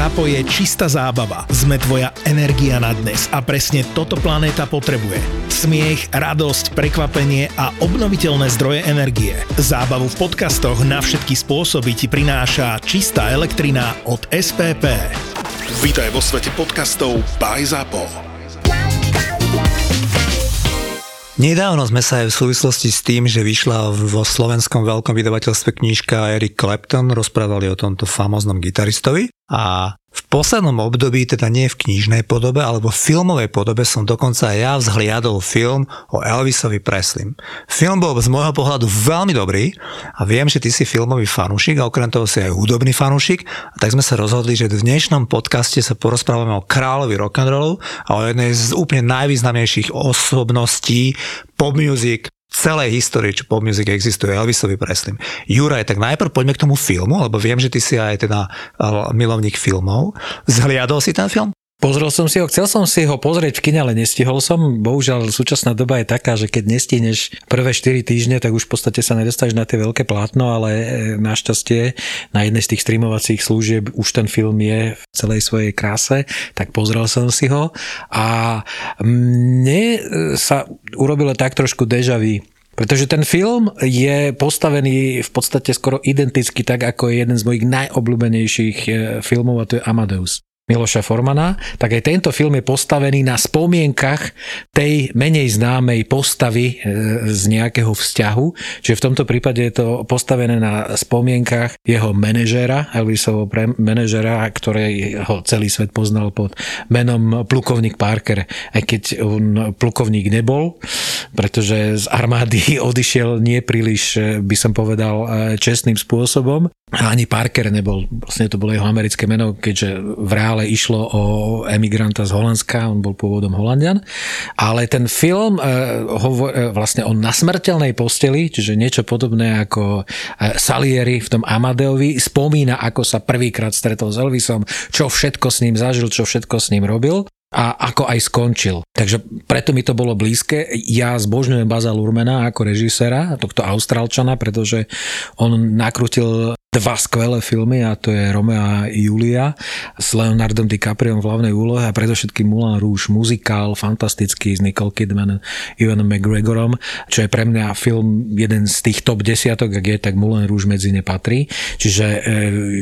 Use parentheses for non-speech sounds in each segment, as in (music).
Zápo je čistá zábava. Sme tvoja energia na dnes a presne toto planéta potrebuje. Smiech, radosť, prekvapenie a obnoviteľné zdroje energie. Zábavu v podcastoch na všetky spôsoby ti prináša čistá elektrina od SPP. Vítaj vo svete podcastov by Zápo. Nedávno sme sa aj v súvislosti s tým, že vyšla vo slovenskom veľkom vydavateľstve knižka Eric Clapton, rozprávali o tomto famóznom gitaristovi. A v poslednom období, teda nie v knižnej podobe, alebo v filmovej podobe som dokonca aj ja vzhliadol film o Elvisovi Preslim. Film bol z môjho pohľadu veľmi dobrý a viem, že ty si filmový fanúšik a okrem toho si aj hudobný fanúšik a tak sme sa rozhodli, že v dnešnom podcaste sa porozprávame o kráľovi rock'n'rollu a o jednej z úplne najvýznamnejších osobností pop music celej histórii, čo pop music existuje, Elvisovi Preslim. Juraj, tak najprv poďme k tomu filmu, lebo viem, že ty si aj teda eh, milovník filmov. Zhliadol si ten film? Pozrel som si ho, chcel som si ho pozrieť v kine, ale nestihol som. Bohužiaľ, súčasná doba je taká, že keď nestihneš prvé 4 týždne, tak už v podstate sa nedostaneš na tie veľké plátno, ale e, našťastie na jednej z tých streamovacích služieb už ten film je v celej svojej kráse, tak pozrel som si ho a mne e, sa urobilo tak trošku deja vu. Pretože ten film je postavený v podstate skoro identicky tak, ako je jeden z mojich najobľúbenejších e, filmov a to je Amadeus. Miloša Formana, tak aj tento film je postavený na spomienkach tej menej známej postavy e, z nejakého vzťahu. Čiže v tomto prípade je to postavené na spomienkach jeho manažéra, Elvisovho manažéra, ktorého celý svet poznal pod menom plukovník Parker, aj keď on plukovník nebol, pretože z armády (laughs) odišiel nie príliš, e, by som povedal, e, čestným spôsobom. Ani Parker nebol, vlastne to bolo jeho americké meno, keďže v reále išlo o emigranta z Holandska, on bol pôvodom Holandian, ale ten film e, hovor, e, vlastne o nasmrteľnej posteli, čiže niečo podobné ako e, Salieri v tom Amadeovi, spomína, ako sa prvýkrát stretol s Elvisom, čo všetko s ním zažil, čo všetko s ním robil a ako aj skončil. Takže preto mi to bolo blízke. Ja zbožňujem Baza Lurmana ako režisera, tohto Austrálčana, pretože on nakrutil dva skvelé filmy a to je Romeo a Julia s Leonardom DiCaprio v hlavnej úlohe a predovšetkým Moulin Rouge, muzikál fantastický s Nicole Kidman a Ivanom McGregorom, čo je pre mňa film jeden z tých top desiatok, ak je, tak Moulin Rouge medzi ne patrí. Čiže e,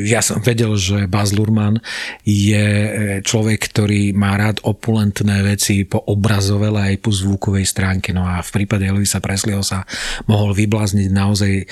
ja som vedel, že Baz Luhrmann je e, človek, ktorý má rád opulentné veci po obrazovej aj po zvukovej stránke. No a v prípade Elvisa Presleyho sa mohol vyblázniť naozaj e,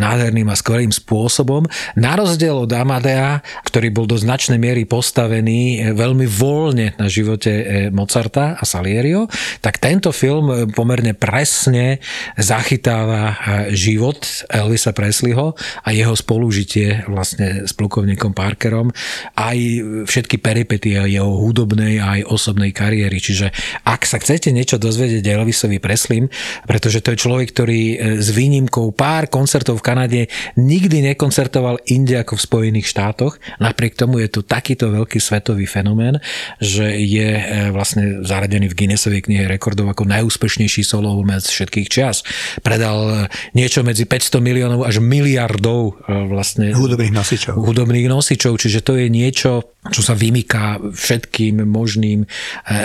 nádherným a skvelým spôsobom spôsobom. Na rozdiel od Amadea, ktorý bol do značnej miery postavený eh, veľmi voľne na živote eh, Mozarta a Salierio, tak tento film eh, pomerne presne zachytáva život Elvisa Presleyho a jeho spolužitie vlastne s plukovníkom Parkerom, aj všetky peripety jeho hudobnej a aj osobnej kariéry. Čiže ak sa chcete niečo dozvedieť Elvisovi Preslim, pretože to je človek, ktorý s výnimkou pár koncertov v Kanade nikdy nekoncertoval koncertoval inde ako v Spojených štátoch. Napriek tomu je tu takýto veľký svetový fenomén, že je e, vlastne zaradený v Guinnessovej knihe rekordov ako najúspešnejší solo umec všetkých čias. Predal e, niečo medzi 500 miliónov až miliardov e, vlastne hudobných nosičov. Hudobných nosičov, čiže to je niečo, čo sa vymýka všetkým možným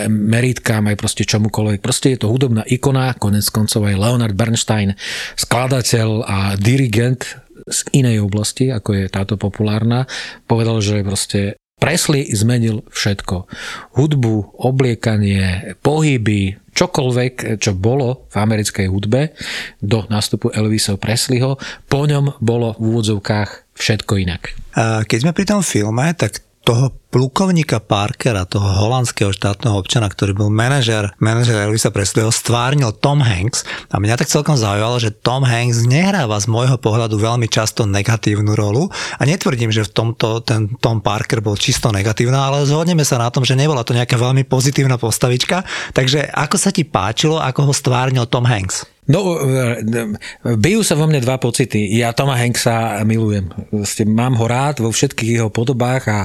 meritkám, aj proste čomukoľvek. Proste je to hudobná ikona, konec koncov aj Leonard Bernstein, skladateľ a dirigent z inej oblasti, ako je táto populárna, povedal, že proste Presley zmenil všetko. Hudbu, obliekanie, pohyby, čokoľvek, čo bolo v americkej hudbe do nástupu Elvisa Presleyho, po ňom bolo v úvodzovkách všetko inak. Keď sme pri tom filme, tak toho plukovníka Parkera, toho holandského štátneho občana, ktorý bol manažer, manažer Elvisa Presleyho, stvárnil Tom Hanks. A mňa tak celkom zaujalo, že Tom Hanks nehráva z môjho pohľadu veľmi často negatívnu rolu. A netvrdím, že v tomto ten Tom Parker bol čisto negatívna, ale zhodneme sa na tom, že nebola to nejaká veľmi pozitívna postavička. Takže ako sa ti páčilo, ako ho stvárnil Tom Hanks? No, bijú sa vo mne dva pocity. Ja Toma Hanksa milujem. Mám ho rád vo všetkých jeho podobách a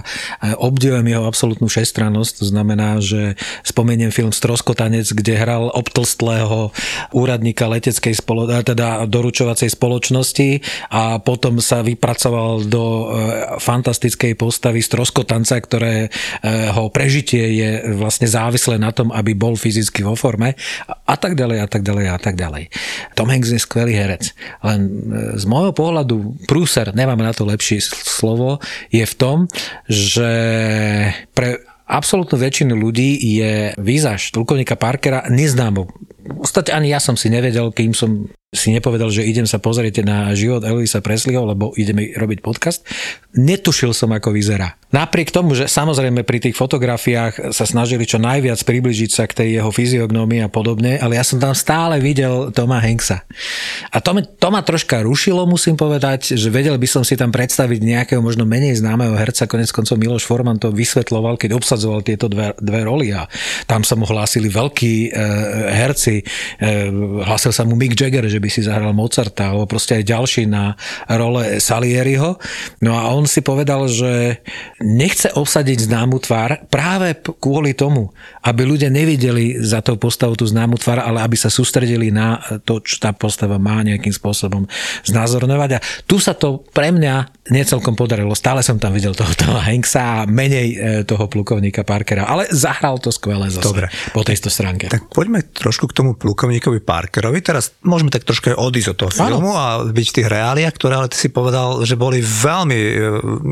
obdivujem jeho absolútnu šestrannosť. To znamená, že spomeniem film Stroskotanec, kde hral obtlstlého úradníka leteckej spolo- teda doručovacej spoločnosti a potom sa vypracoval do e, fantastickej postavy Stroskotanca, ktorého prežitie je vlastne závislé na tom, aby bol fyzicky vo forme a tak ďalej a tak ďalej a tak ďalej. Tom Hanks je skvelý herec. Len e, z môjho pohľadu prúser, nemáme na to lepšie slovo, je v tom, že pre absolútnu väčšinu ľudí je výzaž plukovníka Parkera neznámou. Ostatne ani ja som si nevedel, kým som si nepovedal, že idem sa pozrieť na život Elvisa Presleyho, lebo ideme robiť podcast. Netušil som, ako vyzerá. Napriek tomu, že samozrejme pri tých fotografiách sa snažili čo najviac približiť sa k tej jeho fyziognómii a podobne, ale ja som tam stále videl Toma Hanksa. A to, to ma troška rušilo, musím povedať, že vedel by som si tam predstaviť nejakého možno menej známeho herca, konec koncov Miloš Forman to vysvetloval, keď obsadzoval tieto dve, dve roli a tam sa mu hlásili veľkí e, herci, e, hlásil sa mu Mick Jagger, že by si zahral Mozarta alebo proste aj ďalší na role Salieriho. No a on si povedal, že nechce obsadiť známu tvár práve kvôli tomu, aby ľudia nevideli za tou postavou tú známu tvár, ale aby sa sústredili na to, čo tá postava má nejakým spôsobom znázorňovať. A tu sa to pre mňa necelkom podarilo. Stále som tam videl toho, toho (laughs) Hanksa a menej e, toho plukovníka Parkera, ale zahral to skvelé zase Dobre. po tejto stránke. Tak poďme trošku k tomu plukovníkovi Parkerovi. Teraz môžeme tak trošku odísť od toho filmu ano. a byť v tých reáliách, ktoré ale ty si povedal, že boli veľmi, e,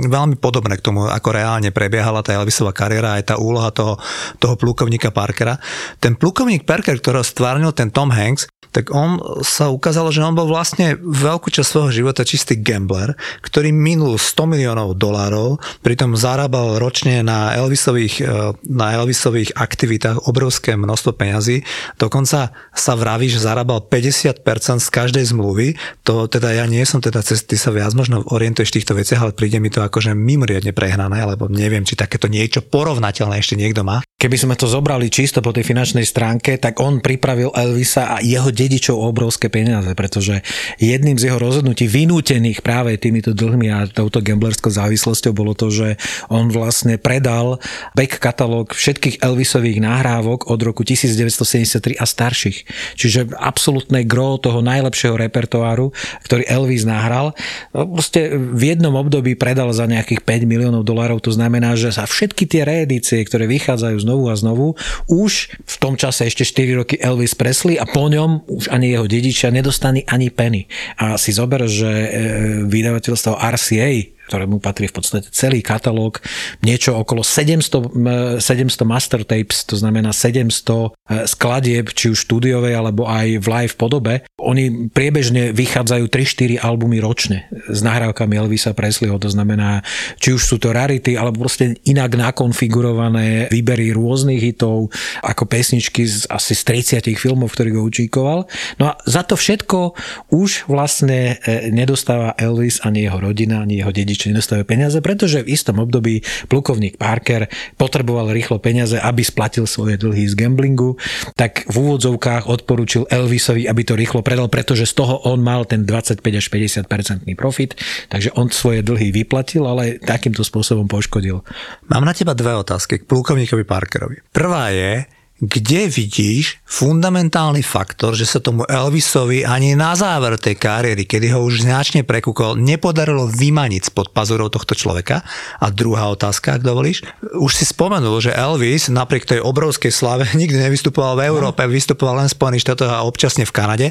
veľmi podobné k tomu, ako reálne prebiehala tá Elvisová kariéra aj tá úloha toho, toho plukovníka Parkera. Ten plukovník Parker, ktorého stvárnil ten Tom Hanks, tak on sa ukázalo, že on bol vlastne veľkú časť svojho života čistý gambler, ktorý minul 100 miliónov dolárov, pritom zarábal ročne na Elvisových, e, na Elvisových aktivitách obrovské množstvo peňazí. Dokonca sa vraví, že zarábal 50% z každej zmluvy. To teda ja nie som teda cez, ty sa viac možno orientuješ v týchto veciach, ale príde mi to akože mimoriadne prehnané, lebo neviem, či takéto niečo porovnateľné ešte niekto má. Keby sme zobrali čisto po tej finančnej stránke, tak on pripravil Elvisa a jeho dedičov obrovské peniaze, pretože jedným z jeho rozhodnutí vynútených práve týmito dlhmi a touto gamblerskou závislosťou bolo to, že on vlastne predal back katalóg všetkých Elvisových nahrávok od roku 1973 a starších. Čiže absolútne gro toho najlepšieho repertoáru, ktorý Elvis nahral, no, proste v jednom období predal za nejakých 5 miliónov dolárov. To znamená, že sa všetky tie reedície, ktoré vychádzajú znovu a znovu. Už v tom čase ešte 4 roky Elvis Presley a po ňom už ani jeho dedičia nedostali ani penny. A si zober, že e, vydavateľstvo RCA ktorému patrí v podstate celý katalóg, niečo okolo 700, 700 master tapes, to znamená 700 e, skladieb, či už štúdiovej alebo aj v live podobe. Oni priebežne vychádzajú 3-4 albumy ročne s nahrávkami Elvisa Presleyho, to znamená, či už sú to rarity, alebo proste inak nakonfigurované výbery rôznych hitov, ako pesničky z, asi z 30 filmov, ktorých ho učíkoval. No a za to všetko už vlastne e, nedostáva Elvis ani jeho rodina, ani jeho dedič rodičia nedostávajú peniaze, pretože v istom období plukovník Parker potreboval rýchlo peniaze, aby splatil svoje dlhy z gamblingu, tak v úvodzovkách odporúčil Elvisovi, aby to rýchlo predal, pretože z toho on mal ten 25 až 50 percentný profit, takže on svoje dlhy vyplatil, ale takýmto spôsobom poškodil. Mám na teba dve otázky k plukovníkovi Parkerovi. Prvá je, kde vidíš fundamentálny faktor, že sa tomu Elvisovi ani na záver tej kariéry, kedy ho už značne prekúkol, nepodarilo vymaniť spod pazurov tohto človeka? A druhá otázka, ak dovolíš. Už si spomenul, že Elvis napriek tej obrovskej slave (laughs) nikdy nevystupoval v Európe, no. vystupoval len v Spojených štátoch a občasne v Kanade.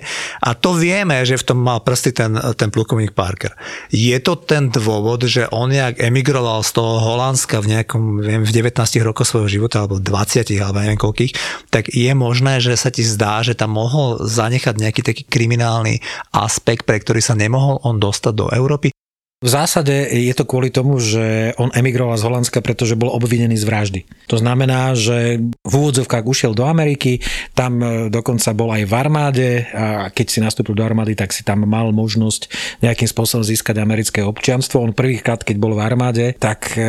A to vieme, že v tom mal prsty ten, ten plukovník Parker. Je to ten dôvod, že on nejak emigroval z toho Holandska v nejakom, viem, v 19 rokoch svojho života, alebo 20, alebo neviem koľkých, tak je možné, že sa ti zdá, že tam mohol zanechať nejaký taký kriminálny aspekt, pre ktorý sa nemohol on dostať do Európy? V zásade je to kvôli tomu, že on emigroval z Holandska, pretože bol obvinený z vraždy. To znamená, že v úvodzovkách ušiel do Ameriky, tam e, dokonca bol aj v armáde a keď si nastúpil do armády, tak si tam mal možnosť nejakým spôsobom získať americké občianstvo. On prvýkrát, keď bol v armáde, tak e,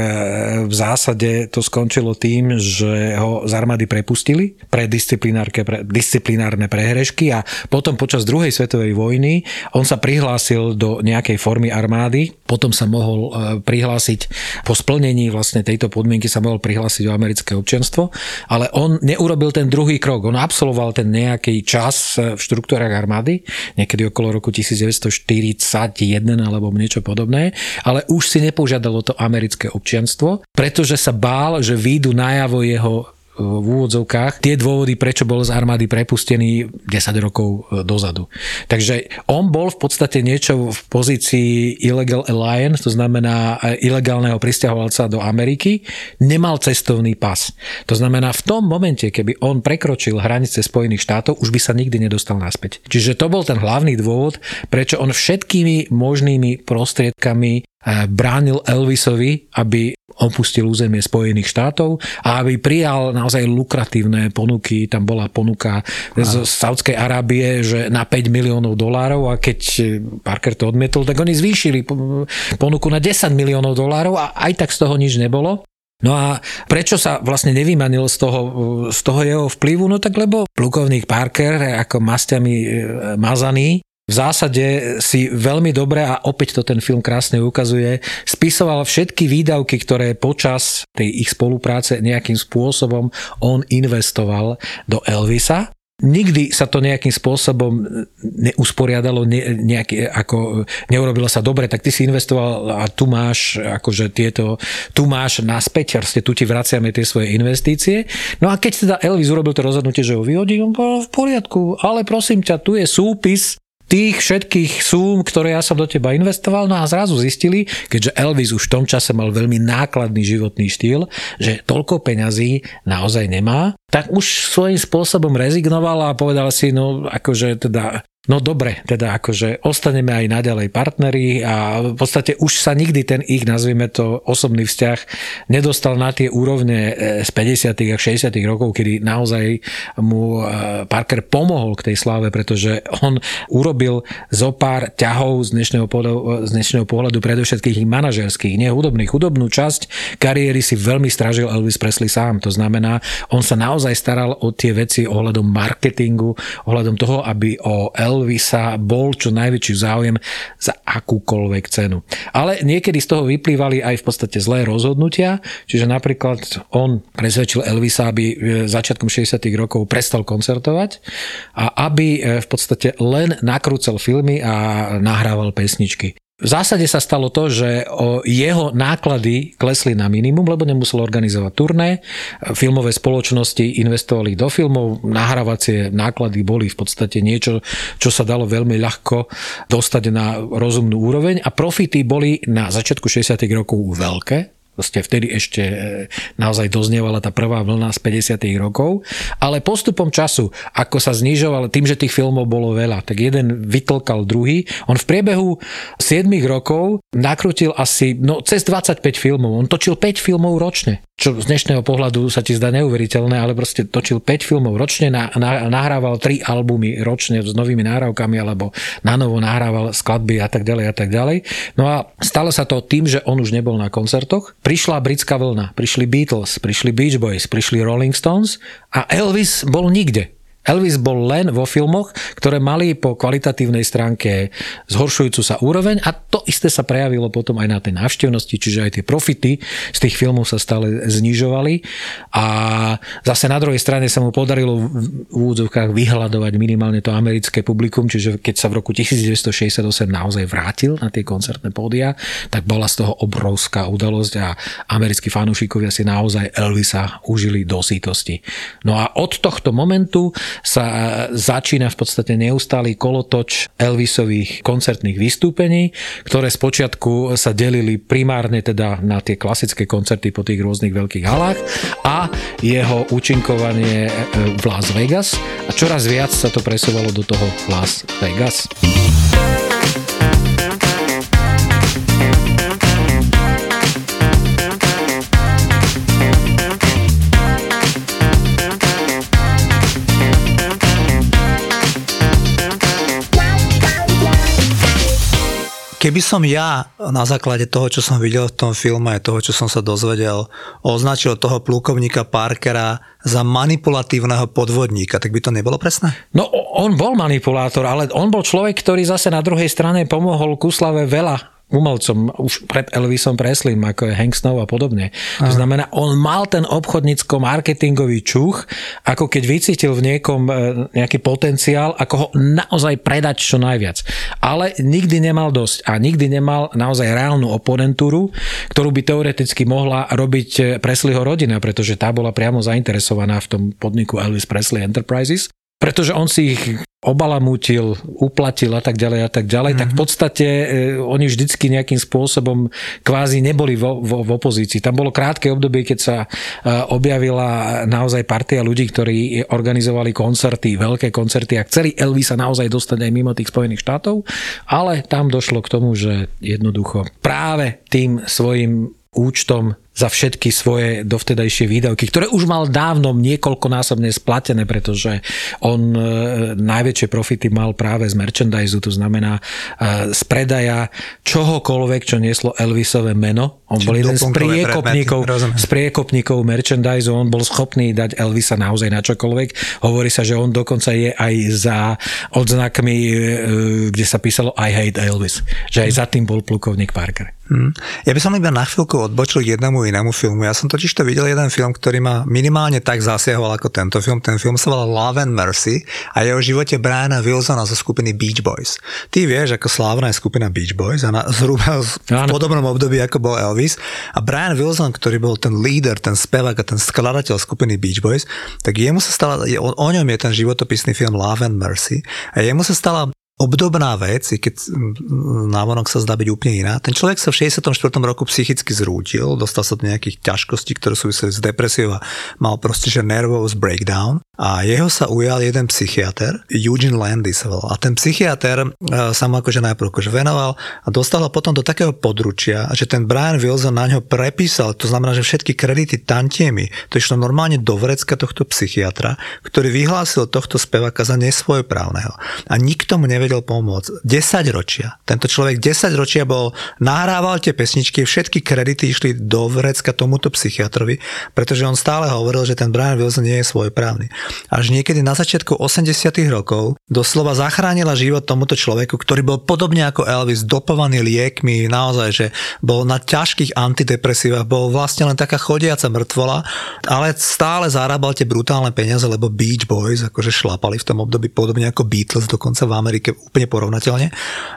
v zásade to skončilo tým, že ho z armády prepustili pre disciplinárne prehrešky a potom počas druhej svetovej vojny on sa prihlásil do nejakej formy armády, potom sa mohol e, prihlásiť po splnení vlastne tejto podmienky sa mohol prihlásiť o americké občianstvo, ale on neurobil ten druhý krok. On absolvoval ten nejaký čas e, v štruktúrach armády, niekedy okolo roku 1941 alebo niečo podobné, ale už si nepožiadalo to americké občianstvo, pretože sa bál, že výjdu najavo jeho v úvodzovkách tie dôvody, prečo bol z armády prepustený 10 rokov e, dozadu. Takže on bol v podstate niečo v pozícii illegal alien, to znamená e, ilegálneho pristahovalca do Ameriky, nemal cestovný pas. To znamená, v tom momente, keby on prekročil hranice Spojených štátov, už by sa nikdy nedostal naspäť. Čiže to bol ten hlavný dôvod, prečo on všetkými možnými prostriedkami bránil Elvisovi, aby opustil územie Spojených štátov a aby prijal naozaj lukratívne ponuky. Tam bola ponuka z Saudskej Arábie, že na 5 miliónov dolárov a keď Parker to odmietol, tak oni zvýšili ponuku na 10 miliónov dolárov a aj tak z toho nič nebolo. No a prečo sa vlastne nevymanil z toho, z toho jeho vplyvu? No tak lebo plukovník Parker ako masťami e, mazaný v zásade si veľmi dobre, a opäť to ten film krásne ukazuje, spisoval všetky výdavky, ktoré počas tej ich spolupráce nejakým spôsobom on investoval do Elvisa Nikdy sa to nejakým spôsobom neusporiadalo, ne, nejaký, ako neurobilo sa dobre, tak ty si investoval a tu máš akože tieto, tu máš naspäť, vlastne tu ti vraciame tie svoje investície. No a keď teda Elvis urobil to rozhodnutie, že ho vyhodí, on bol v poriadku, ale prosím ťa, tu je súpis tých všetkých súm, ktoré ja som do teba investoval, no a zrazu zistili, keďže Elvis už v tom čase mal veľmi nákladný životný štýl, že toľko peňazí naozaj nemá, tak už svojím spôsobom rezignoval a povedal si, no akože teda No dobre, teda akože ostaneme aj naďalej partneri a v podstate už sa nikdy ten ich, nazvime to, osobný vzťah nedostal na tie úrovne e, z 50. a 60. rokov, kedy naozaj mu e, Parker pomohol k tej sláve, pretože on urobil zo pár ťahov z dnešného pohľadu, z dnešného pohľadu predovšetkých manažerských, nie hudobných. Hudobnú časť kariéry si veľmi stražil Elvis Presley sám. To znamená, on sa naozaj staral o tie veci ohľadom marketingu, ohľadom toho, aby o Elvis Elvisa bol čo najväčší záujem za akúkoľvek cenu. Ale niekedy z toho vyplývali aj v podstate zlé rozhodnutia, čiže napríklad on presvedčil Elvisa, aby e, začiatkom 60. rokov prestal koncertovať a aby e, v podstate len nakrúcal filmy a nahrával pesničky. V zásade sa stalo to, že jeho náklady klesli na minimum, lebo nemusel organizovať turné. Filmové spoločnosti investovali do filmov, nahrávacie náklady boli v podstate niečo, čo sa dalo veľmi ľahko dostať na rozumnú úroveň a profity boli na začiatku 60. rokov veľké, Proste vtedy ešte e, naozaj doznievala tá prvá vlna z 50. rokov. Ale postupom času, ako sa znižoval, tým, že tých filmov bolo veľa, tak jeden vytlkal druhý. On v priebehu 7 rokov nakrutil asi no, cez 25 filmov. On točil 5 filmov ročne čo z dnešného pohľadu sa ti zdá neuveriteľné, ale proste točil 5 filmov ročne, na, na, nahrával 3 albumy ročne s novými náhrávkami alebo na novo nahrával skladby a tak ďalej a tak ďalej. No a stalo sa to tým, že on už nebol na koncertoch. Prišla britská vlna, prišli Beatles, prišli Beach Boys, prišli Rolling Stones a Elvis bol nikde. Elvis bol len vo filmoch, ktoré mali po kvalitatívnej stránke zhoršujúcu sa úroveň a to isté sa prejavilo potom aj na tej návštevnosti, čiže aj tie profity z tých filmov sa stále znižovali a zase na druhej strane sa mu podarilo v úvodzovkách vyhľadovať minimálne to americké publikum, čiže keď sa v roku 1968 naozaj vrátil na tie koncertné pódia, tak bola z toho obrovská udalosť a americkí fanúšikovia si naozaj Elvisa užili do sítosti. No a od tohto momentu sa začína v podstate neustály kolotoč Elvisových koncertných vystúpení, ktoré spočiatku sa delili primárne teda na tie klasické koncerty po tých rôznych veľkých halách a jeho účinkovanie e, v Las Vegas a čoraz viac sa to presúvalo do toho Las Vegas. Keby som ja na základe toho, čo som videl v tom filme, toho, čo som sa dozvedel, označil toho plukovníka Parkera za manipulatívneho podvodníka, tak by to nebolo presné? No on bol manipulátor, ale on bol človek, ktorý zase na druhej strane pomohol Kuslave veľa umelcom už pred Elvisom Presleym, ako je Hank Snow a podobne. Aha. To znamená, on mal ten obchodnícko-marketingový čuch, ako keď vycítil v niekom e, nejaký potenciál, ako ho naozaj predať čo najviac. Ale nikdy nemal dosť a nikdy nemal naozaj reálnu oponentúru, ktorú by teoreticky mohla robiť e, Presleyho rodina, pretože tá bola priamo zainteresovaná v tom podniku Elvis Presley Enterprises pretože on si ich obalamútil, uplatil a tak ďalej a tak ďalej, mm-hmm. tak v mhm. podstate e, oni vždycky nejakým spôsobom kvázi neboli vo, vo, v opozícii. Tam bolo krátke obdobie, keď sa e, objavila naozaj partia ľudí, ktorí organizovali koncerty, veľké koncerty a chceli Elvisa naozaj dostať aj mimo tých Spojených štátov, ale tam došlo k tomu, že jednoducho práve tým svojim účtom za všetky svoje dovtedajšie výdavky, ktoré už mal dávno niekoľkonásobne splatené, pretože on e, najväčšie profity mal práve z merchandise, to znamená e, z predaja čohokoľvek, čo nieslo Elvisové meno. On Čiže bol jeden z priekopníkov, z priekopníkov merchandise, on bol schopný dať Elvisa naozaj na čokoľvek. Hovorí sa, že on dokonca je aj za odznakmi, e, kde sa písalo I hate Elvis. Že aj za tým bol plukovník Parker. Hmm. Ja by som iba na chvíľku odbočil k jednému inému filmu. Ja som totiž to videl jeden film, ktorý ma minimálne tak zasiahol ako tento film. Ten film sa volá Love and Mercy a je o živote Briana Wilsona zo skupiny Beach Boys. Ty vieš, ako slávna je skupina Beach Boys a na, zhruba v podobnom období, ako bol Elvis. A Brian Wilson, ktorý bol ten líder, ten spevák a ten skladateľ skupiny Beach Boys, tak jemu sa stala, o, o ňom je ten životopisný film Love and Mercy a jemu sa stala obdobná vec, i keď návonok sa zdá byť úplne iná. Ten človek sa v 64. roku psychicky zrútil, dostal sa do nejakých ťažkostí, ktoré súviseli s depresiou a mal proste že nervous breakdown a jeho sa ujal jeden psychiatr, Eugene Landy. A ten psychiatr e, sa mu akože najprv akože venoval a dostal ho potom do takého područia, že ten Brian Wilson na ňo prepísal, to znamená, že všetky kredity tantiemi, to išlo normálne do vrecka tohto psychiatra, ktorý vyhlásil tohto speváka za nesvojprávneho. A nikto mu nevedel pomôcť. 10 ročia. Tento človek 10 ročia bol, nahrával tie pesničky, všetky kredity išli do vrecka tomuto psychiatrovi, pretože on stále hovoril, že ten Brian Wilson nie je svojprávny až niekedy na začiatku 80 rokov doslova zachránila život tomuto človeku, ktorý bol podobne ako Elvis dopovaný liekmi, naozaj, že bol na ťažkých antidepresívach, bol vlastne len taká chodiaca mŕtvola, ale stále zarábal tie brutálne peniaze, lebo Beach Boys akože šlapali v tom období podobne ako Beatles, dokonca v Amerike úplne porovnateľne.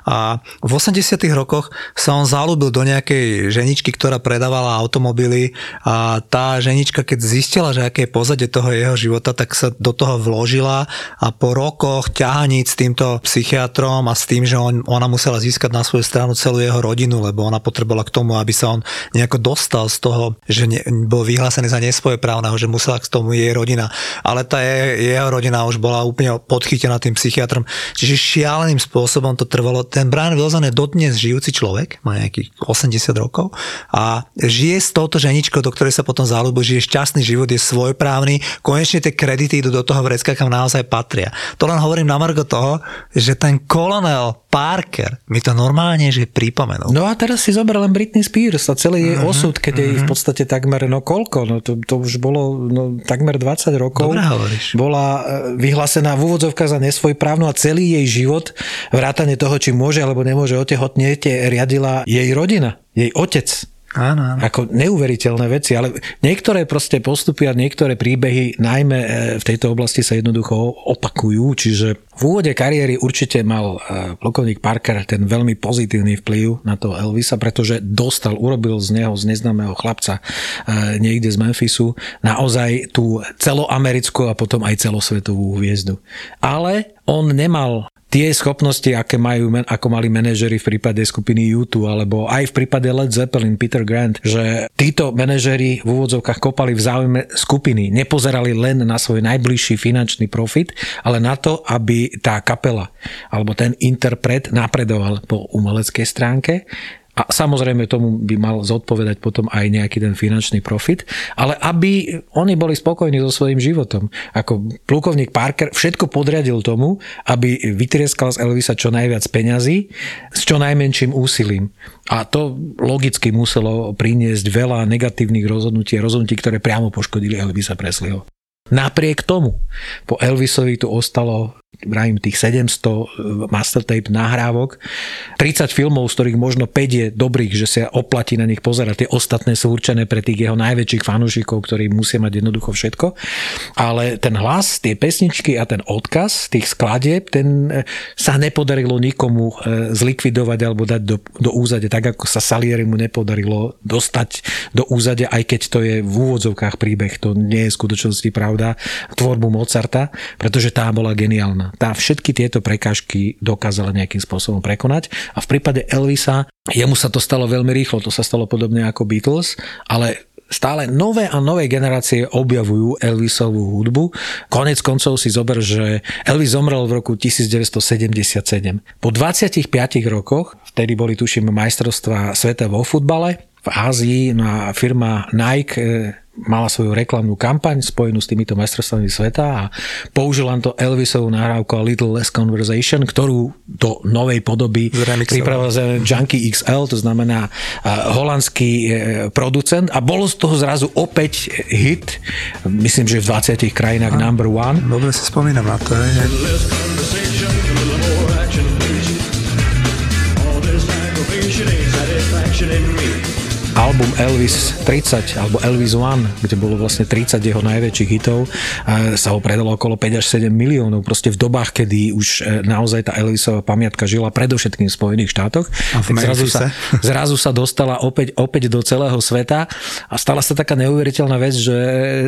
A v 80 rokoch sa on zalúbil do nejakej ženičky, ktorá predávala automobily a tá ženička, keď zistila, že aké je pozadie toho jeho života, tak sa do toho vložila a po rokoch ťahaníc s týmto psychiatrom a s tým, že on, ona musela získať na svoju stranu celú jeho rodinu, lebo ona potrebovala k tomu, aby sa on nejako dostal z toho, že ne, bol vyhlásený za nesvojeprávneho, že musela k tomu jej rodina. Ale tá je, jeho rodina už bola úplne podchytená tým psychiatrom. Čiže šialeným spôsobom to trvalo. Ten Brian Wilson je dodnes žijúci človek, má nejakých 80 rokov a žije s touto ženičkou, do ktorej sa potom záľubil, žije šťastný život, je svojprávny, konečne tie kredity idú do toho vrecka, kam naozaj patria. To len hovorím na margo toho, že ten kolonel Parker mi to normálne že pripomenul. No a teraz si zober len Britney Spears a celý jej uh-huh, osud, keď uh-huh. jej v mhm. podstate takmer, no koľko, no to, to už bolo no, takmer 20 rokov. Dobre hovoríš. Bola e, vyhlásená v úvodzovkách za nesvojprávnu a celý jej život, vrátane toho, či môže alebo nemôže otehotnieť, riadila jej rodina, jej otec. Áno, áno. Ako neuveriteľné veci, ale niektoré proste postupy a niektoré príbehy najmä e, v tejto oblasti sa jednoducho opakujú, čiže v úvode kariéry určite mal e, plukovník Parker ten veľmi pozitívny vplyv na to Elvisa, pretože dostal, urobil z neho, z neznámeho chlapca e, niekde z Memphisu naozaj tú celoamerickú a potom aj celosvetovú hviezdu. Ale on nemal tie schopnosti, aké majú, ako mali manažery v prípade skupiny U2 alebo aj v prípade Led Zeppelin, Peter Grant, že títo manažery v úvodzovkách kopali v záujme skupiny, nepozerali len na svoj najbližší finančný profit, ale na to, aby tá kapela alebo ten interpret napredoval po umeleckej stránke a samozrejme tomu by mal zodpovedať potom aj nejaký ten finančný profit, ale aby oni boli spokojní so svojím životom. Ako plukovník Parker všetko podriadil tomu, aby vytrieskal z Elvisa čo najviac peňazí s čo najmenším úsilím. A to logicky muselo priniesť veľa negatívnych rozhodnutí rozhodnutí, ktoré priamo poškodili Elvisa Presleyho. Napriek tomu po Elvisovi tu ostalo vrajím tých 700 e, master tape nahrávok, 30 filmov, z ktorých možno 5 je dobrých, že sa oplatí na nich pozerať. Tie ostatné sú určené pre tých jeho najväčších fanúšikov, ktorí musia mať jednoducho všetko. Ale ten hlas, tie pesničky a ten odkaz tých skladieb, ten e, sa nepodarilo nikomu e, zlikvidovať alebo dať do, do úzade, tak ako sa Salieri mu nepodarilo dostať do úzade, aj keď to je v úvodzovkách príbeh, to nie je v skutočnosti pravda, tvorbu Mozarta, pretože tá bola geniálna tá všetky tieto prekážky dokázala nejakým spôsobom prekonať a v prípade Elvisa, jemu sa to stalo veľmi rýchlo, to sa stalo podobne ako Beatles, ale stále nové a nové generácie objavujú Elvisovú hudbu. Konec koncov si zober, že Elvis zomrel v roku 1977. Po 25 rokoch, vtedy boli tuším majstrovstva sveta vo futbale, v Ázii no a firma Nike eh, mala svoju reklamnú kampaň spojenú s týmito majstrovstvami sveta a použil len to Elvisovú nahrávku a Little Less Conversation, ktorú do novej podoby pripravil Junkie XL, to znamená holandský e, producent a bolo z toho zrazu opäť hit, myslím, že v 20 krajinách a, number one. Dobre si spomínam na to. Je. Album Elvis 30 alebo Elvis One, kde bolo vlastne 30 jeho najväčších hitov, sa ho predalo okolo 5 až 7 miliónov. Proste v dobách, kedy už e, naozaj tá Elvisová pamiatka žila predovšetkým v Spojených štátoch, a v zrazu, sa, zrazu sa dostala opäť, opäť do celého sveta a stala sa taká neuveriteľná vec, že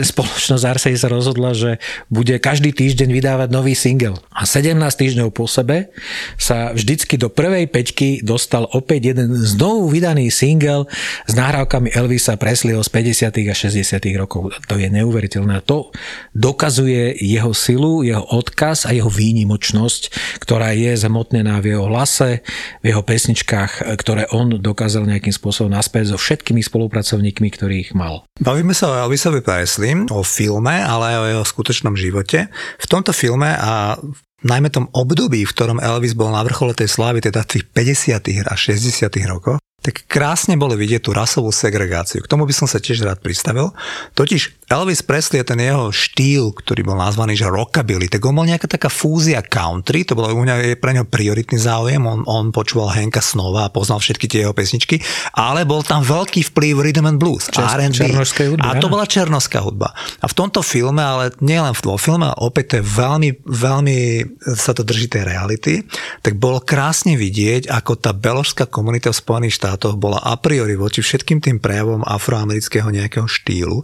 spoločnosť Arsej sa rozhodla, že bude každý týždeň vydávať nový single. A 17 týždňov po sebe sa vždycky do prvej peťky dostal opäť jeden znovu vydaný single s nahrávkami Elvisa Presleyho z 50. a 60. rokov. To je neuveriteľné. To dokazuje jeho silu, jeho odkaz a jeho výnimočnosť, ktorá je zhmotnená v jeho hlase, v jeho pesničkách, ktoré on dokázal nejakým spôsobom naspäť so všetkými spolupracovníkmi, ktorých mal. Bavíme sa o Elvisovi Presley, o filme, ale aj o jeho skutočnom živote. V tomto filme a najmä tom období, v ktorom Elvis bol na vrchole tej slávy, teda tých 50. a 60. rokoch, tak krásne bolo vidieť tú rasovú segregáciu. K tomu by som sa tiež rád pristavil. Totiž Elvis Presley ten jeho štýl, ktorý bol nazvaný, že rockabilly, tak on bol nejaká taká fúzia country, to bolo u mňa pre neho prioritný záujem, on, on počúval Henka Snova a poznal všetky tie jeho pesničky, ale bol tam veľký vplyv rhythm and blues, Čes, R&B. Hudby, a to bola černoská hudba. A v tomto filme, ale nielen v tom filme, ale opäť to je veľmi, veľmi sa to drží tej reality, tak bolo krásne vidieť, ako tá beložská komunita v Spojených štátoch bola a priori voči všetkým tým prejavom afroamerického nejakého štýlu.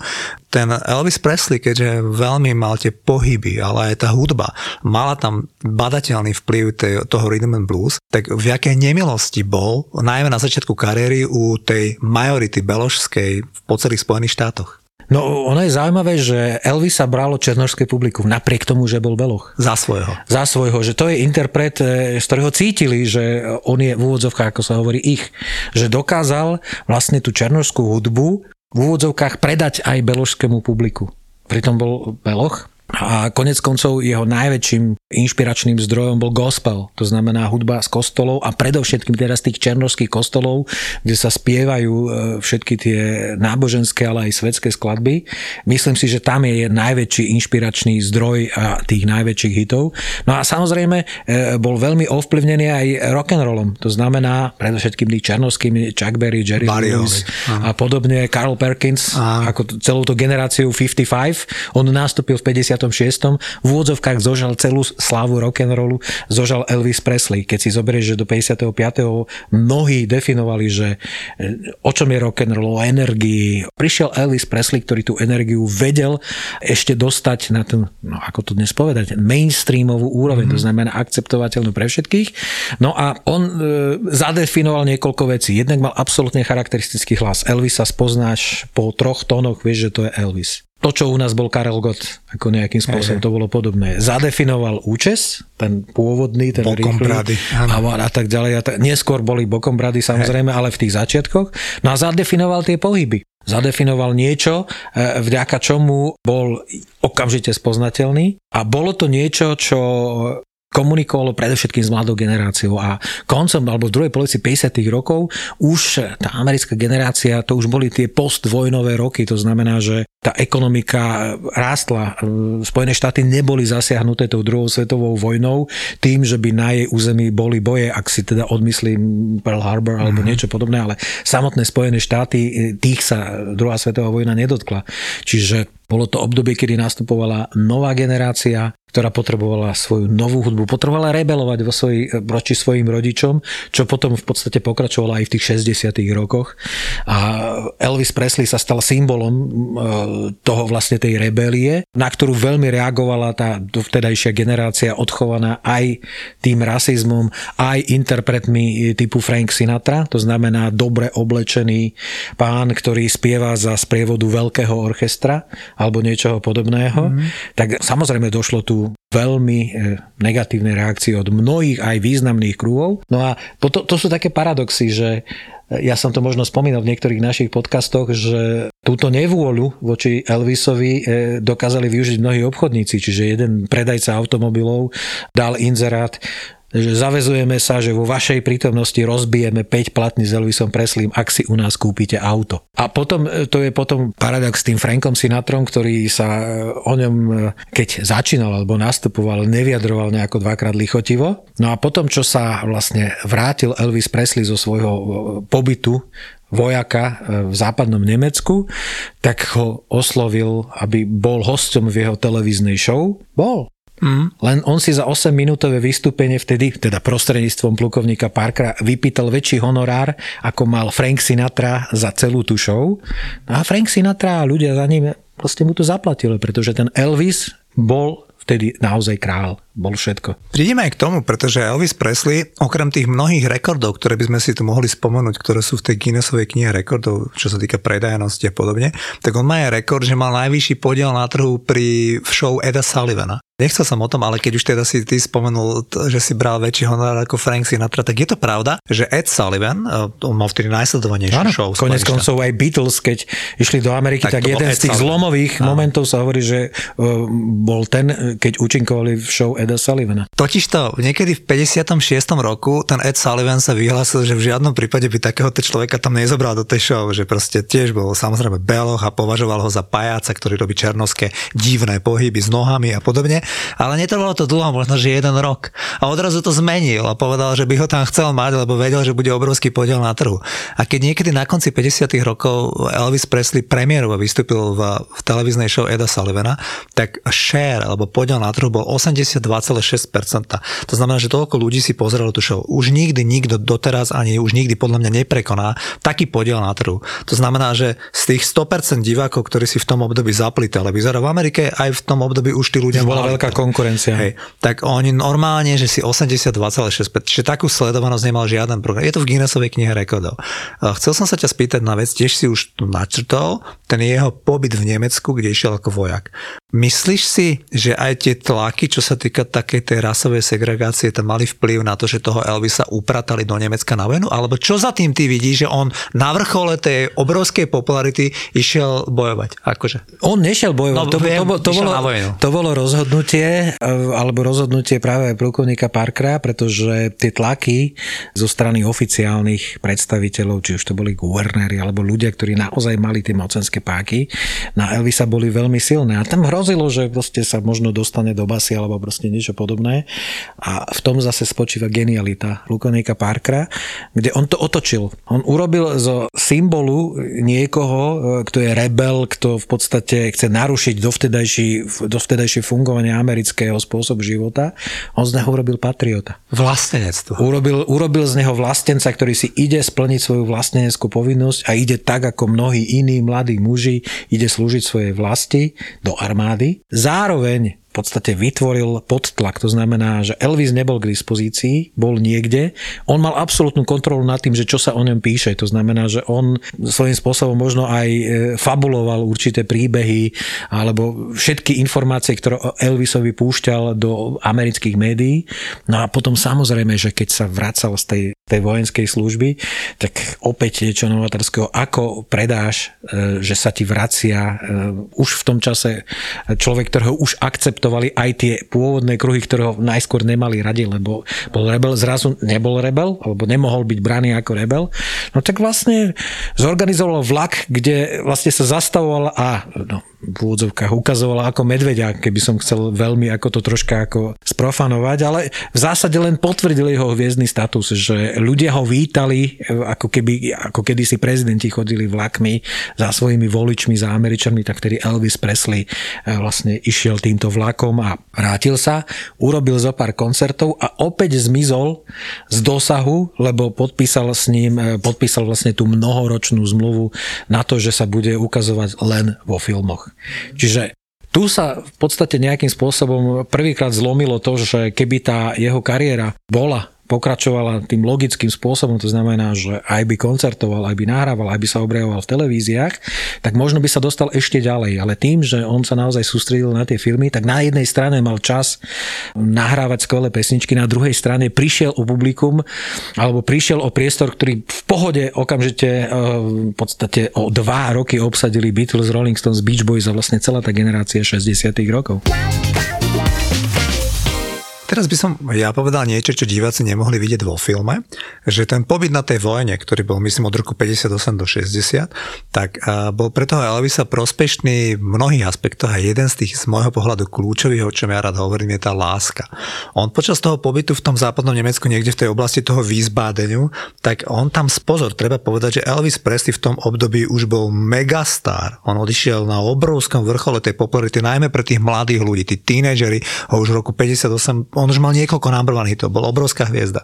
Ten Elvis Presley, keďže veľmi mal tie pohyby, ale aj tá hudba, mala tam badateľný vplyv tej, toho rhythm and blues, tak v jakej nemilosti bol, najmä na začiatku kariéry u tej majority beložskej po celých Spojených štátoch. No ono je zaujímavé, že Elvisa bralo černožské publikum napriek tomu, že bol beloch. Za svojho. Za svojho, že to je interpret, e, z ktorého cítili, že on je v úvodzovkách, ako sa hovorí, ich. Že dokázal vlastne tú černožskú hudbu v úvodzovkách predať aj beložskému publiku. Pritom bol beloch, a konec koncov jeho najväčším inšpiračným zdrojom bol gospel, to znamená hudba z kostolov a predovšetkým teraz tých černovských kostolov, kde sa spievajú e, všetky tie náboženské, ale aj svetské skladby. Myslím si, že tam je najväčší inšpiračný zdroj a tých najväčších hitov. No a samozrejme e, bol veľmi ovplyvnený aj rock'n'rollom, to znamená predovšetkým tých černovskými Chuck Berry, Jerry Lewis a podobne Carl Perkins, a. ako celou to generáciu 55. On nastúpil v 50 v úvodzovkách zožal celú slávu rock'n'rollu, zožal Elvis Presley. Keď si zoberieš, že do 55. mnohí definovali, že e, o čom je rock'n'roll, o energii. Prišiel Elvis Presley, ktorý tú energiu vedel ešte dostať na ten, no ako to dnes povedať, mainstreamovú úroveň, mm-hmm. to znamená akceptovateľnú pre všetkých. No a on e, zadefinoval niekoľko vecí. Jednak mal absolútne charakteristický hlas. Elvisa spoznáš po troch tónoch, vieš, že to je Elvis. To, čo u nás bol Karel Gott, ako nejakým spôsobom to bolo podobné. Zadefinoval účes, ten pôvodný, ten bokom rýchly, brady, a, a tak ďalej. A tak, neskôr boli bokom brady samozrejme, ale v tých začiatkoch. No a zadefinoval tie pohyby zadefinoval niečo, e, vďaka čomu bol okamžite spoznateľný a bolo to niečo, čo komunikovalo predovšetkým s mladou generáciou a koncom alebo v druhej polovici 50. rokov už tá americká generácia, to už boli tie postvojnové roky, to znamená, že tá ekonomika rástla. Spojené štáty neboli zasiahnuté tou druhou svetovou vojnou tým, že by na jej území boli boje, ak si teda odmyslím Pearl Harbor alebo mm-hmm. niečo podobné, ale samotné Spojené štáty, tých sa druhá svetová vojna nedotkla. Čiže bolo to obdobie, kedy nastupovala nová generácia, ktorá potrebovala svoju novú hudbu, potrebovala rebelovať vo svoj, voči svojim rodičom, čo potom v podstate pokračovalo aj v tých 60 rokoch. A Elvis Presley sa stal symbolom e, toho vlastne tej rebelie, na ktorú veľmi reagovala tá vtedajšia generácia odchovaná aj tým rasizmom, aj interpretmi typu Frank Sinatra, to znamená dobre oblečený pán, ktorý spieva za sprievodu veľkého orchestra alebo niečoho podobného, mm. tak samozrejme došlo tu veľmi e, negatívne reakcie od mnohých aj významných krúhov. No a to, to sú také paradoxy, že e, ja som to možno spomínal v niektorých našich podcastoch, že túto nevôľu voči Elvisovi e, dokázali využiť mnohí obchodníci, čiže jeden predajca automobilov dal inzerát, že zavezujeme sa, že vo vašej prítomnosti rozbijeme 5 platní s Elvisom Preslím, ak si u nás kúpite auto. A potom, e, to je potom paradox s tým Frankom Sinatrom, ktorý sa e, o ňom, e, keď začínal alebo nastupoval, neviadroval nejako dvakrát lichotivo. No a potom, čo sa vlastne vrátil Elvis Presley zo svojho pobytu vojaka v západnom Nemecku, tak ho oslovil, aby bol hostom v jeho televíznej show. Bol. Mm. Len on si za 8-minútové vystúpenie vtedy, teda prostredníctvom plukovníka Parkera, vypýtal väčší honorár, ako mal Frank Sinatra za celú tú show. No a Frank Sinatra a ľudia za ním proste mu to zaplatili, pretože ten Elvis bol vtedy naozaj král, bol všetko. Prídeme aj k tomu, pretože Elvis Presley, okrem tých mnohých rekordov, ktoré by sme si tu mohli spomenúť, ktoré sú v tej Guinnessovej knihe rekordov, čo sa týka predajnosti a podobne, tak on má aj rekord, že mal najvyšší podiel na trhu pri show Eda Sullivana. Nechcel som o tom, ale keď už teda si ty spomenul, že si bral väčší honor ako Frank Sinatra, tak je to pravda, že Ed Sullivan, eh, on mal vtedy najsledovanejšiu show. Konec koncov aj Beatles, keď išli do Ameriky, tak, tak jeden z tých Sullivan. zlomových Áno. momentov sa hovorí, že uh, bol ten, keď účinkovali v show Eda Sullivana. Totižto niekedy v 56. roku ten Ed Sullivan sa vyhlásil, že v žiadnom prípade by takéhoto človeka tam nezobral do tej show, že proste tiež bol samozrejme beloch a považoval ho za pajáca, ktorý robí černovské divné pohyby s nohami a podobne ale netrvalo to dlho, možno že jeden rok. A odrazu to zmenil a povedal, že by ho tam chcel mať, lebo vedel, že bude obrovský podiel na trhu. A keď niekedy na konci 50. rokov Elvis Presley premiérovo vystúpil v, v televíznej show Eda Sullivana, tak share alebo podiel na trhu bol 82,6%. To znamená, že toľko ľudí si pozeralo tú show. Už nikdy nikto doteraz ani už nikdy podľa mňa neprekoná taký podiel na trhu. To znamená, že z tých 100% divákov, ktorí si v tom období zapli televízor v Amerike aj v tom období už tí ľudia bola veľká konkurencia. Hej, tak oni normálne, že si 82,6, že takú sledovanosť nemal žiaden program. Je to v Guinnessovej knihe rekordov. Chcel som sa ťa spýtať na vec, tiež si už načrtol, ten jeho pobyt v Nemecku, kde išiel ako vojak. Myslíš si, že aj tie tlaky, čo sa týka takej tej rasovej segregácie, tam mali vplyv na to, že toho Elvisa upratali do Nemecka na vojnu? Alebo čo za tým ty vidíš, že on na vrchole tej obrovskej popularity išiel bojovať? Akože? On nešiel bojovať. No, to, viem, to, to, bolo, to bolo rozhodnutie, e, alebo rozhodnutie práve plukovníka Parkera, pretože tie tlaky zo strany oficiálnych predstaviteľov, či už to boli guvernéri, alebo ľudia, ktorí naozaj mali tie mocenské páky, na Elvisa boli veľmi silné. A tam hrozilo, že proste sa možno dostane do basy alebo proste niečo podobné. A v tom zase spočíva genialita plukovníka Parkera, kde on to otočil. On urobil zo symbolu niekoho, e, kto je rebel, kto v podstate chce narušiť dovtedajší, dovtedajšie fungovanie amerického spôsobu života. On z neho urobil patriota. Vlastenectvo. Urobil, urobil z neho vlastenca, ktorý si ide splniť svoju vlasteneckú povinnosť a ide tak, ako mnohí iní mladí muži, ide slúžiť svojej vlasti do armády armády. Zároveň podstate vytvoril podtlak. To znamená, že Elvis nebol k dispozícii, bol niekde. On mal absolútnu kontrolu nad tým, že čo sa o ňom píše. To znamená, že on svojím spôsobom možno aj e, fabuloval určité príbehy alebo všetky informácie, ktoré Elvisovi púšťal do amerických médií. No a potom samozrejme, že keď sa vracal z tej, tej vojenskej služby, tak opäť niečo novatorského, ako predáš, e, že sa ti vracia e, už v tom čase človek, ktorého už akceptovali aj tie pôvodné kruhy, ktoré ho najskôr nemali radi, lebo bol rebel, zrazu nebol rebel, alebo nemohol byť braný ako rebel. No tak vlastne zorganizoval vlak, kde vlastne sa zastavoval a no, v úvodzovkách ukazovala ako medvedia, keby som chcel veľmi ako to troška ako sprofanovať, ale v zásade len potvrdil jeho hviezdny status, že ľudia ho vítali, ako keby, ako kedysi prezidenti chodili vlakmi za svojimi voličmi, za Američanmi, tak vtedy Elvis Presley eh, vlastne išiel týmto vlakom a vrátil sa, urobil zo pár koncertov a opäť zmizol z dosahu, lebo podpísal s ním, eh, podpísal vlastne tú mnohoročnú zmluvu na to, že sa bude ukazovať len vo filmoch. Čiže tu sa v podstate nejakým spôsobom prvýkrát zlomilo to, že keby tá jeho kariéra bola pokračovala tým logickým spôsobom, to znamená, že aj by koncertoval, aj by nahrával, aj by sa objavoval v televíziách, tak možno by sa dostal ešte ďalej. Ale tým, že on sa naozaj sústredil na tie filmy, tak na jednej strane mal čas nahrávať skvelé pesničky, na druhej strane prišiel o publikum, alebo prišiel o priestor, ktorý v pohode okamžite eh, v podstate o dva roky obsadili Beatles, Rolling Stones, Beach Boys a vlastne celá tá generácia 60 rokov. Teraz by som ja povedal niečo, čo diváci nemohli vidieť vo filme, že ten pobyt na tej vojne, ktorý bol myslím od roku 58 do 60, tak bol pre toho Elvisa prospešný v mnohých aspektoch a jeden z tých z môjho pohľadu kľúčových, o čom ja rád hovorím, je tá láska. On počas toho pobytu v tom západnom Nemecku, niekde v tej oblasti toho Wiesbadenu, tak on tam, pozor, treba povedať, že Elvis Presley v tom období už bol megastar. On odišiel na obrovskom vrchole tej popularity, najmä pre tých mladých ľudí, tí tínedžeri ho už v roku 58 on už mal niekoľko number one hitov, bol obrovská hviezda.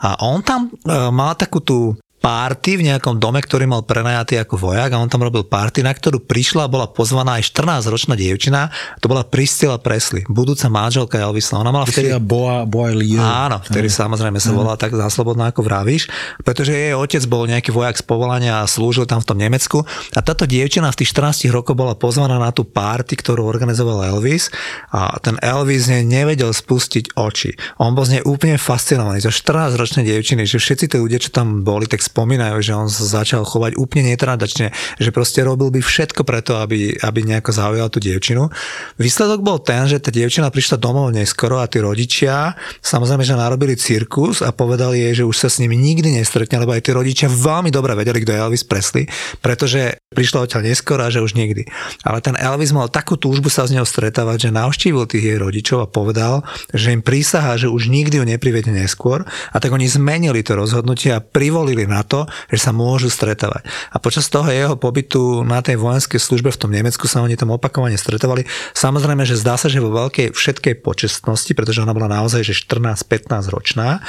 A on tam e, mal takú tú párty v nejakom dome, ktorý mal prenajatý ako vojak a on tam robil párty, na ktorú prišla a bola pozvaná aj 14-ročná dievčina. To bola Priscilla Presley, budúca manželka Elvisa. Ona mala vtedy... Boa, Boa Leo. Áno, vtedy aj. samozrejme sa volala tak záslobodná, ako vravíš, pretože jej otec bol nejaký vojak z povolania a slúžil tam v tom Nemecku. A táto dievčina v tých 14 rokoch bola pozvaná na tú párty, ktorú organizoval Elvis a ten Elvis ne, nevedel spustiť oči. On bol z nej úplne fascinovaný. Zo 14-ročnej dievčiny, že všetci tí ľudia, čo tam boli, tak spomínajú, že on sa začal chovať úplne netradačne, že proste robil by všetko preto, aby, aby nejako zaujal tú dievčinu. Výsledok bol ten, že tá dievčina prišla domov neskoro a tí rodičia samozrejme, že narobili cirkus a povedali jej, že už sa s nimi nikdy nestretne, lebo aj tí rodičia veľmi dobre vedeli, kto je Elvis Presley, pretože prišla odtiaľ neskoro a že už nikdy. Ale ten Elvis mal takú túžbu sa s ňou stretávať, že navštívil tých jej rodičov a povedal, že im prísaha, že už nikdy ju neprivede neskôr a tak oni zmenili to rozhodnutie a privolili na to, že sa môžu stretávať. A počas toho jeho pobytu na tej vojenskej službe v tom Nemecku sa oni tam opakovane stretovali. Samozrejme, že zdá sa, že vo veľkej všetkej počestnosti, pretože ona bola naozaj že 14-15 ročná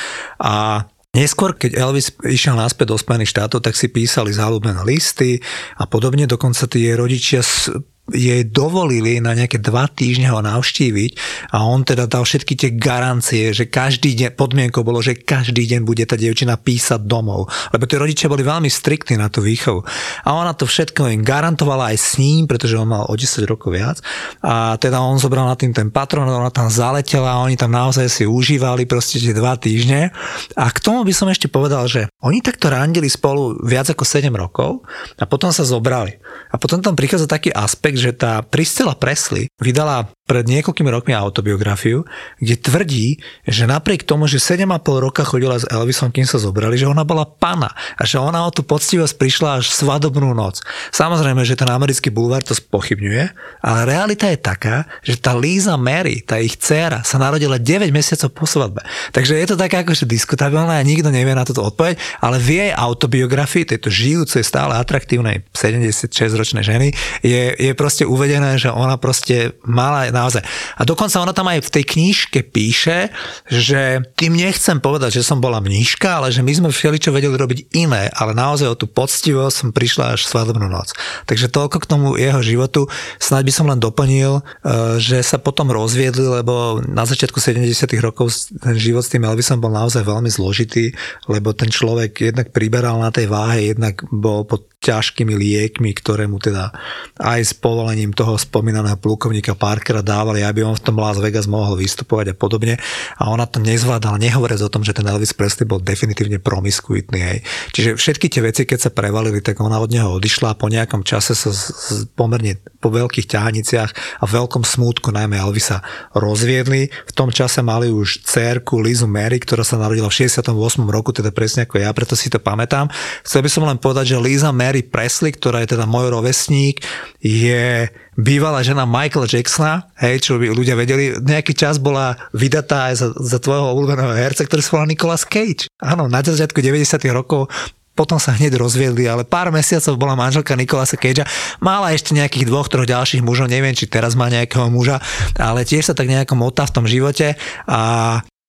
a Neskôr, keď Elvis išiel naspäť do Spojených štátov, tak si písali záľubné listy a podobne. Dokonca tie rodičia jej dovolili na nejaké dva týždne ho navštíviť a on teda dal všetky tie garancie, že každý deň, podmienkou bolo, že každý deň bude tá dievčina písať domov, lebo tí rodičia boli veľmi striktní na tú výchovu. A ona to všetko im garantovala aj s ním, pretože on mal o 10 rokov viac a teda on zobral na tým ten patron, ona tam zaletela a oni tam naozaj si užívali proste tie dva týždne. A k tomu by som ešte povedal, že oni takto randili spolu viac ako 7 rokov a potom sa zobrali. A potom tam prichádza taký aspekt, že tá Priscilla Presley vydala pred niekoľkými rokmi autobiografiu, kde tvrdí, že napriek tomu, že 7,5 roka chodila s Elvisom, kým sa zobrali, že ona bola pana a že ona o tú poctivosť prišla až svadobnú noc. Samozrejme, že ten americký bulvár to spochybňuje, ale realita je taká, že tá Lisa Mary, tá ich dcéra, sa narodila 9 mesiacov po svadbe. Takže je to také akože diskutabilné a nikto nevie na toto odpoveď, ale v jej autobiografii, tejto žijúcej, stále atraktívnej 76-ročnej ženy, je, je proste uvedené, že ona proste mala naozaj. A dokonca ona tam aj v tej knižke píše, že tým nechcem povedať, že som bola mníška, ale že my sme všeli čo vedeli robiť iné, ale naozaj o tú poctivosť som prišla až svadobnú noc. Takže toľko k tomu jeho životu. Snáď by som len doplnil, e, že sa potom rozviedli, lebo na začiatku 70. rokov ten život s tým Elvisom bol naozaj veľmi zložitý, lebo ten človek jednak priberal na tej váhe, jednak bol pod ťažkými liekmi, ktoré mu teda aj s povolením toho spomínaného plukovníka Parkera dávali, aby on v tom Las Vegas mohol vystupovať a podobne. A ona to nezvládala, nehovoriac o tom, že ten Elvis Presley bol definitívne promiskuitný. Hej. Čiže všetky tie veci, keď sa prevalili, tak ona od neho odišla a po nejakom čase sa z, pomerne po veľkých ťahaniciach a veľkom smútku najmä Elvisa rozviedli. V tom čase mali už cerku Lizu Mary, ktorá sa narodila v 68. roku, teda presne ako ja, preto si to pamätám. Chcel by som len povedať, že Liza Mary Mary Presley, ktorá je teda môj rovesník, je bývalá žena Michaela Jacksona, hej, čo by ľudia vedeli, nejaký čas bola vydatá aj za, za tvojho obľúbeného herca, ktorý sa volá Nicolas Cage. Áno, na začiatku 90. rokov potom sa hneď rozviedli, ale pár mesiacov bola manželka Nikolasa Cagea. Mala ešte nejakých dvoch, troch ďalších mužov, neviem, či teraz má nejakého muža, ale tiež sa tak nejako motá v tom živote a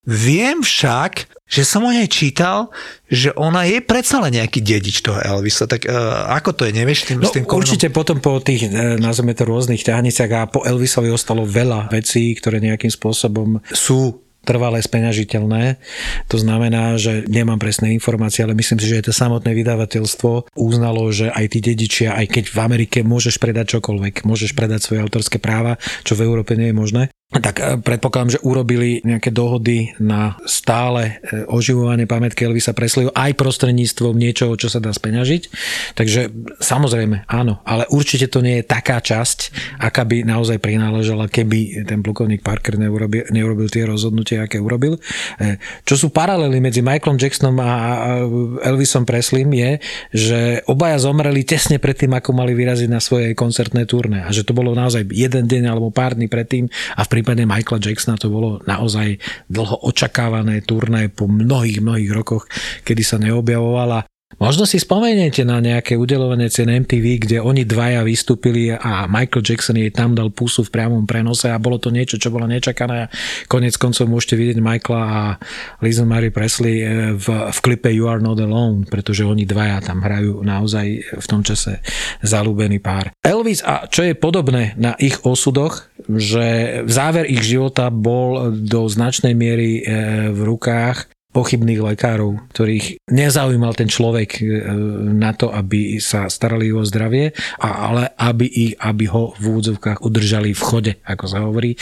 Viem však, že som o nej čítal, že ona je predsa len nejaký dedič toho Elvisa. Tak uh, ako to je, nevieš tým, no, s tým kolenom? Určite potom po tých, e, nazveme to rôznych ťahniciach a po Elvisovi ostalo veľa vecí, ktoré nejakým spôsobom sú trvalé speňažiteľné. To znamená, že nemám presné informácie, ale myslím si, že to samotné vydavateľstvo uznalo, že aj tí dedičia, aj keď v Amerike môžeš predať čokoľvek, môžeš predať svoje autorské práva, čo v Európe nie je možné, tak e, predpokladám, že urobili nejaké dohody na stále e, oživovanie pamätky Elvisa Presleyho aj prostredníctvom niečoho, čo sa dá speňažiť. Takže samozrejme, áno, ale určite to nie je taká časť, aká by naozaj prináležala, keby ten plukovník Parker neurobil, neurobil tie rozhodnutia, aké urobil. E, čo sú paralely medzi Michaelom Jacksonom a Elvisom Presleym je, že obaja zomreli tesne predtým, ako mali vyraziť na svoje koncertné turné a že to bolo naozaj jeden deň alebo pár dní predtým a v prípade Michaela Jacksona to bolo naozaj dlho očakávané turné po mnohých, mnohých rokoch, kedy sa neobjavovala. Možno si spomeniete na nejaké udelovanie cien MTV, kde oni dvaja vystúpili a Michael Jackson jej tam dal pusu v priamom prenose a bolo to niečo, čo bolo nečakané. Konec koncov môžete vidieť Michaela a Lisa Marie Presley eh, v, v klipe You Are Not Alone, pretože oni dvaja tam hrajú naozaj v tom čase zalúbený pár. Elvis a čo je podobné na ich osudoch, že záver ich života bol do značnej miery e, v rukách pochybných lekárov, ktorých nezaujímal ten človek e, na to, aby sa starali o zdravie, ale aby, ich, aby ho v úvodzovkách udržali v chode, ako sa hovorí, e,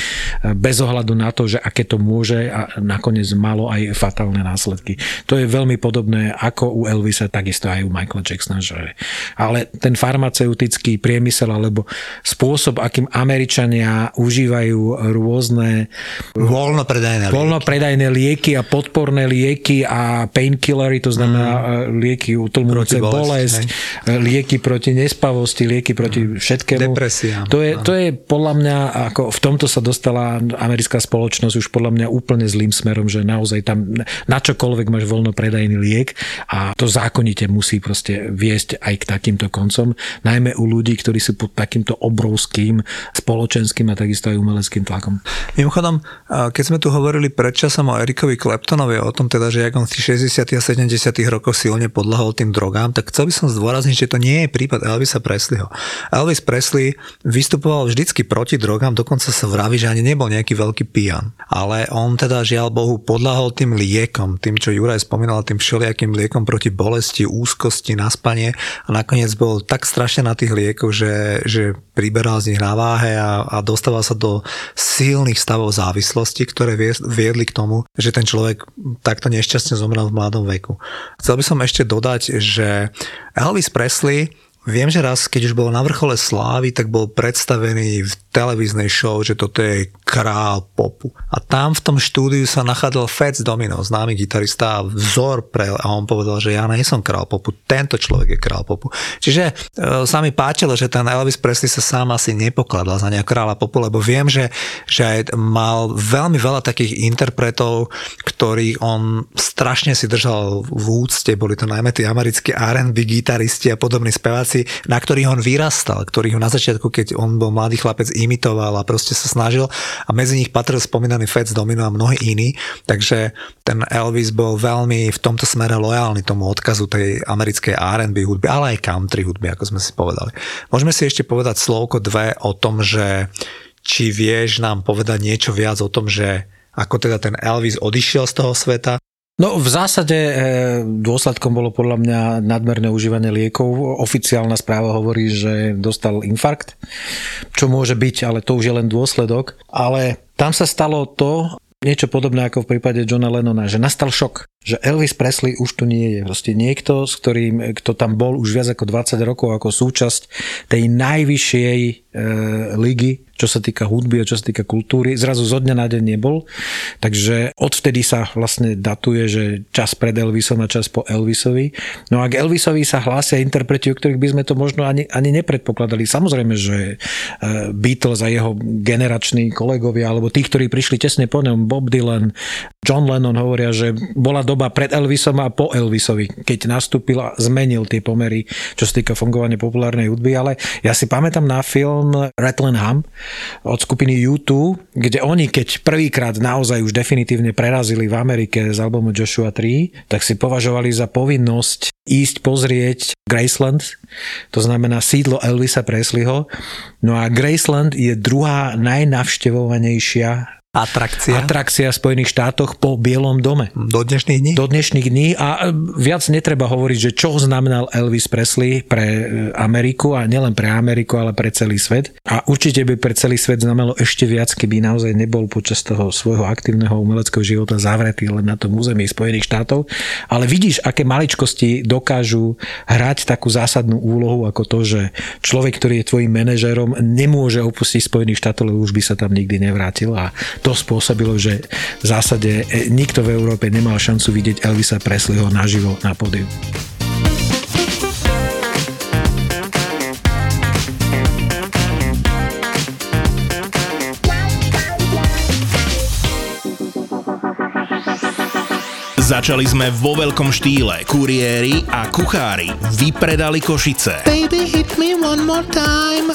bez ohľadu na to, že aké to môže a nakoniec malo aj fatálne následky. To je veľmi podobné ako u Elvisa, takisto aj u Michaela Jacksona. Že... Ale ten farmaceutický priemysel alebo spôsob, akým Američania užívajú rôzne voľnopredajné lieky, voľnopredajné lieky a podporné lieky, lieky a painkillery, to znamená mm. lieky utlmujúce bolesť, ne? lieky proti nespavosti, lieky proti mm. všetkému. Depresia. To je, to je podľa mňa, ako v tomto sa dostala americká spoločnosť už podľa mňa úplne zlým smerom, že naozaj tam na čokoľvek máš voľno predajný liek a to zákonite musí proste viesť aj k takýmto koncom, najmä u ľudí, ktorí sú pod takýmto obrovským spoločenským a takisto aj umeleckým tlakom. Mimochodom, keď sme tu hovorili predčasom o Erikovi Kleptonovi, o tom teda, že jak on v tých 60. a 70. rokoch silne podľahol tým drogám, tak chcel by som zdôrazniť, že to nie je prípad Elvisa Presleyho. Elvis Presley vystupoval vždycky proti drogám, dokonca sa vraví, že ani nebol nejaký veľký pijan. Ale on teda žiaľ Bohu podľahol tým liekom, tým, čo Juraj spomínal, tým všelijakým liekom proti bolesti, úzkosti, naspanie a nakoniec bol tak strašne na tých liekoch, že, že priberal z nich na váhe a, a dostával sa do silných stavov závislosti, ktoré viedli k tomu, že ten človek tak takto nešťastne zomrel v mladom veku. Chcel by som ešte dodať, že Elvis Presley Viem, že raz, keď už bol na vrchole slávy, tak bol predstavený v televíznej show, že toto je král popu. A tam v tom štúdiu sa nachádzal Fats Domino, známy gitarista vzor pre, a on povedal, že ja nie som král popu, tento človek je král popu. Čiže e, sa mi páčilo, že ten Elvis Presley sa sám asi nepokladal za nejakého kráľa popu, lebo viem, že, že aj mal veľmi veľa takých interpretov, ktorých on strašne si držal v úcte, boli to najmä tí americkí R&B gitaristi a podobní speváci, veci na ktorých on vyrastal, ktorých na začiatku, keď on bol mladý chlapec, imitoval a proste sa snažil a medzi nich patril spomínaný Fats Domino a mnohí iní, takže ten Elvis bol veľmi v tomto smere lojálny tomu odkazu tej americkej R&B hudby, ale aj country hudby, ako sme si povedali. Môžeme si ešte povedať slovko dve o tom, že či vieš nám povedať niečo viac o tom, že ako teda ten Elvis odišiel z toho sveta No v zásade e, dôsledkom bolo podľa mňa nadmerné užívanie liekov. Oficiálna správa hovorí, že dostal infarkt, čo môže byť, ale to už je len dôsledok. Ale tam sa stalo to, niečo podobné ako v prípade Johna Lennona, že nastal šok, že Elvis Presley už tu nie je. Proste niekto, s ktorým, kto tam bol už viac ako 20 rokov ako súčasť tej najvyššej e, ligy čo sa týka hudby a čo sa týka kultúry, zrazu zo dňa na deň nebol. Takže odvtedy sa vlastne datuje, že čas pred Elvisom a čas po Elvisovi. No a k Elvisovi sa hlásia interpreti, o ktorých by sme to možno ani, ani nepredpokladali. Samozrejme, že e, Beatles a jeho generační kolegovia, alebo tí, ktorí prišli tesne po ňom, Bob Dylan, John Lennon hovoria, že bola doba pred Elvisom a po Elvisovi, keď nastúpil a zmenil tie pomery, čo sa týka fungovania populárnej hudby, ale ja si pamätám na film Rattle Ham, od skupiny U2, kde oni, keď prvýkrát naozaj už definitívne prerazili v Amerike z albumu Joshua 3, tak si považovali za povinnosť ísť pozrieť Graceland, to znamená sídlo Elvisa Presleyho. No a Graceland je druhá najnavštevovanejšia Atrakcia. Atrakcia v Spojených štátoch po Bielom dome. Do dnešných dní? Do dnešných dní a e, viac netreba hovoriť, že čo znamenal Elvis Presley pre e, Ameriku a nielen pre Ameriku, ale pre celý svet. A určite by pre celý svet znamenalo ešte viac, keby naozaj nebol počas toho svojho aktívneho umeleckého života zavretý len na tom území Spojených štátov. Ale vidíš, aké maličkosti dokážu hrať takú zásadnú úlohu ako to, že človek, ktorý je tvojim manažerom, nemôže opustiť Spojených štátov, lebo už by sa tam nikdy nevrátil a to spôsobilo, že v zásade e, nikto v Európe nemal šancu vidieť Elvisa Presleyho naživo na pódiu. Začali sme vo veľkom štýle. Kuriéri a kuchári vypredali Košice. Baby, hit me one more time.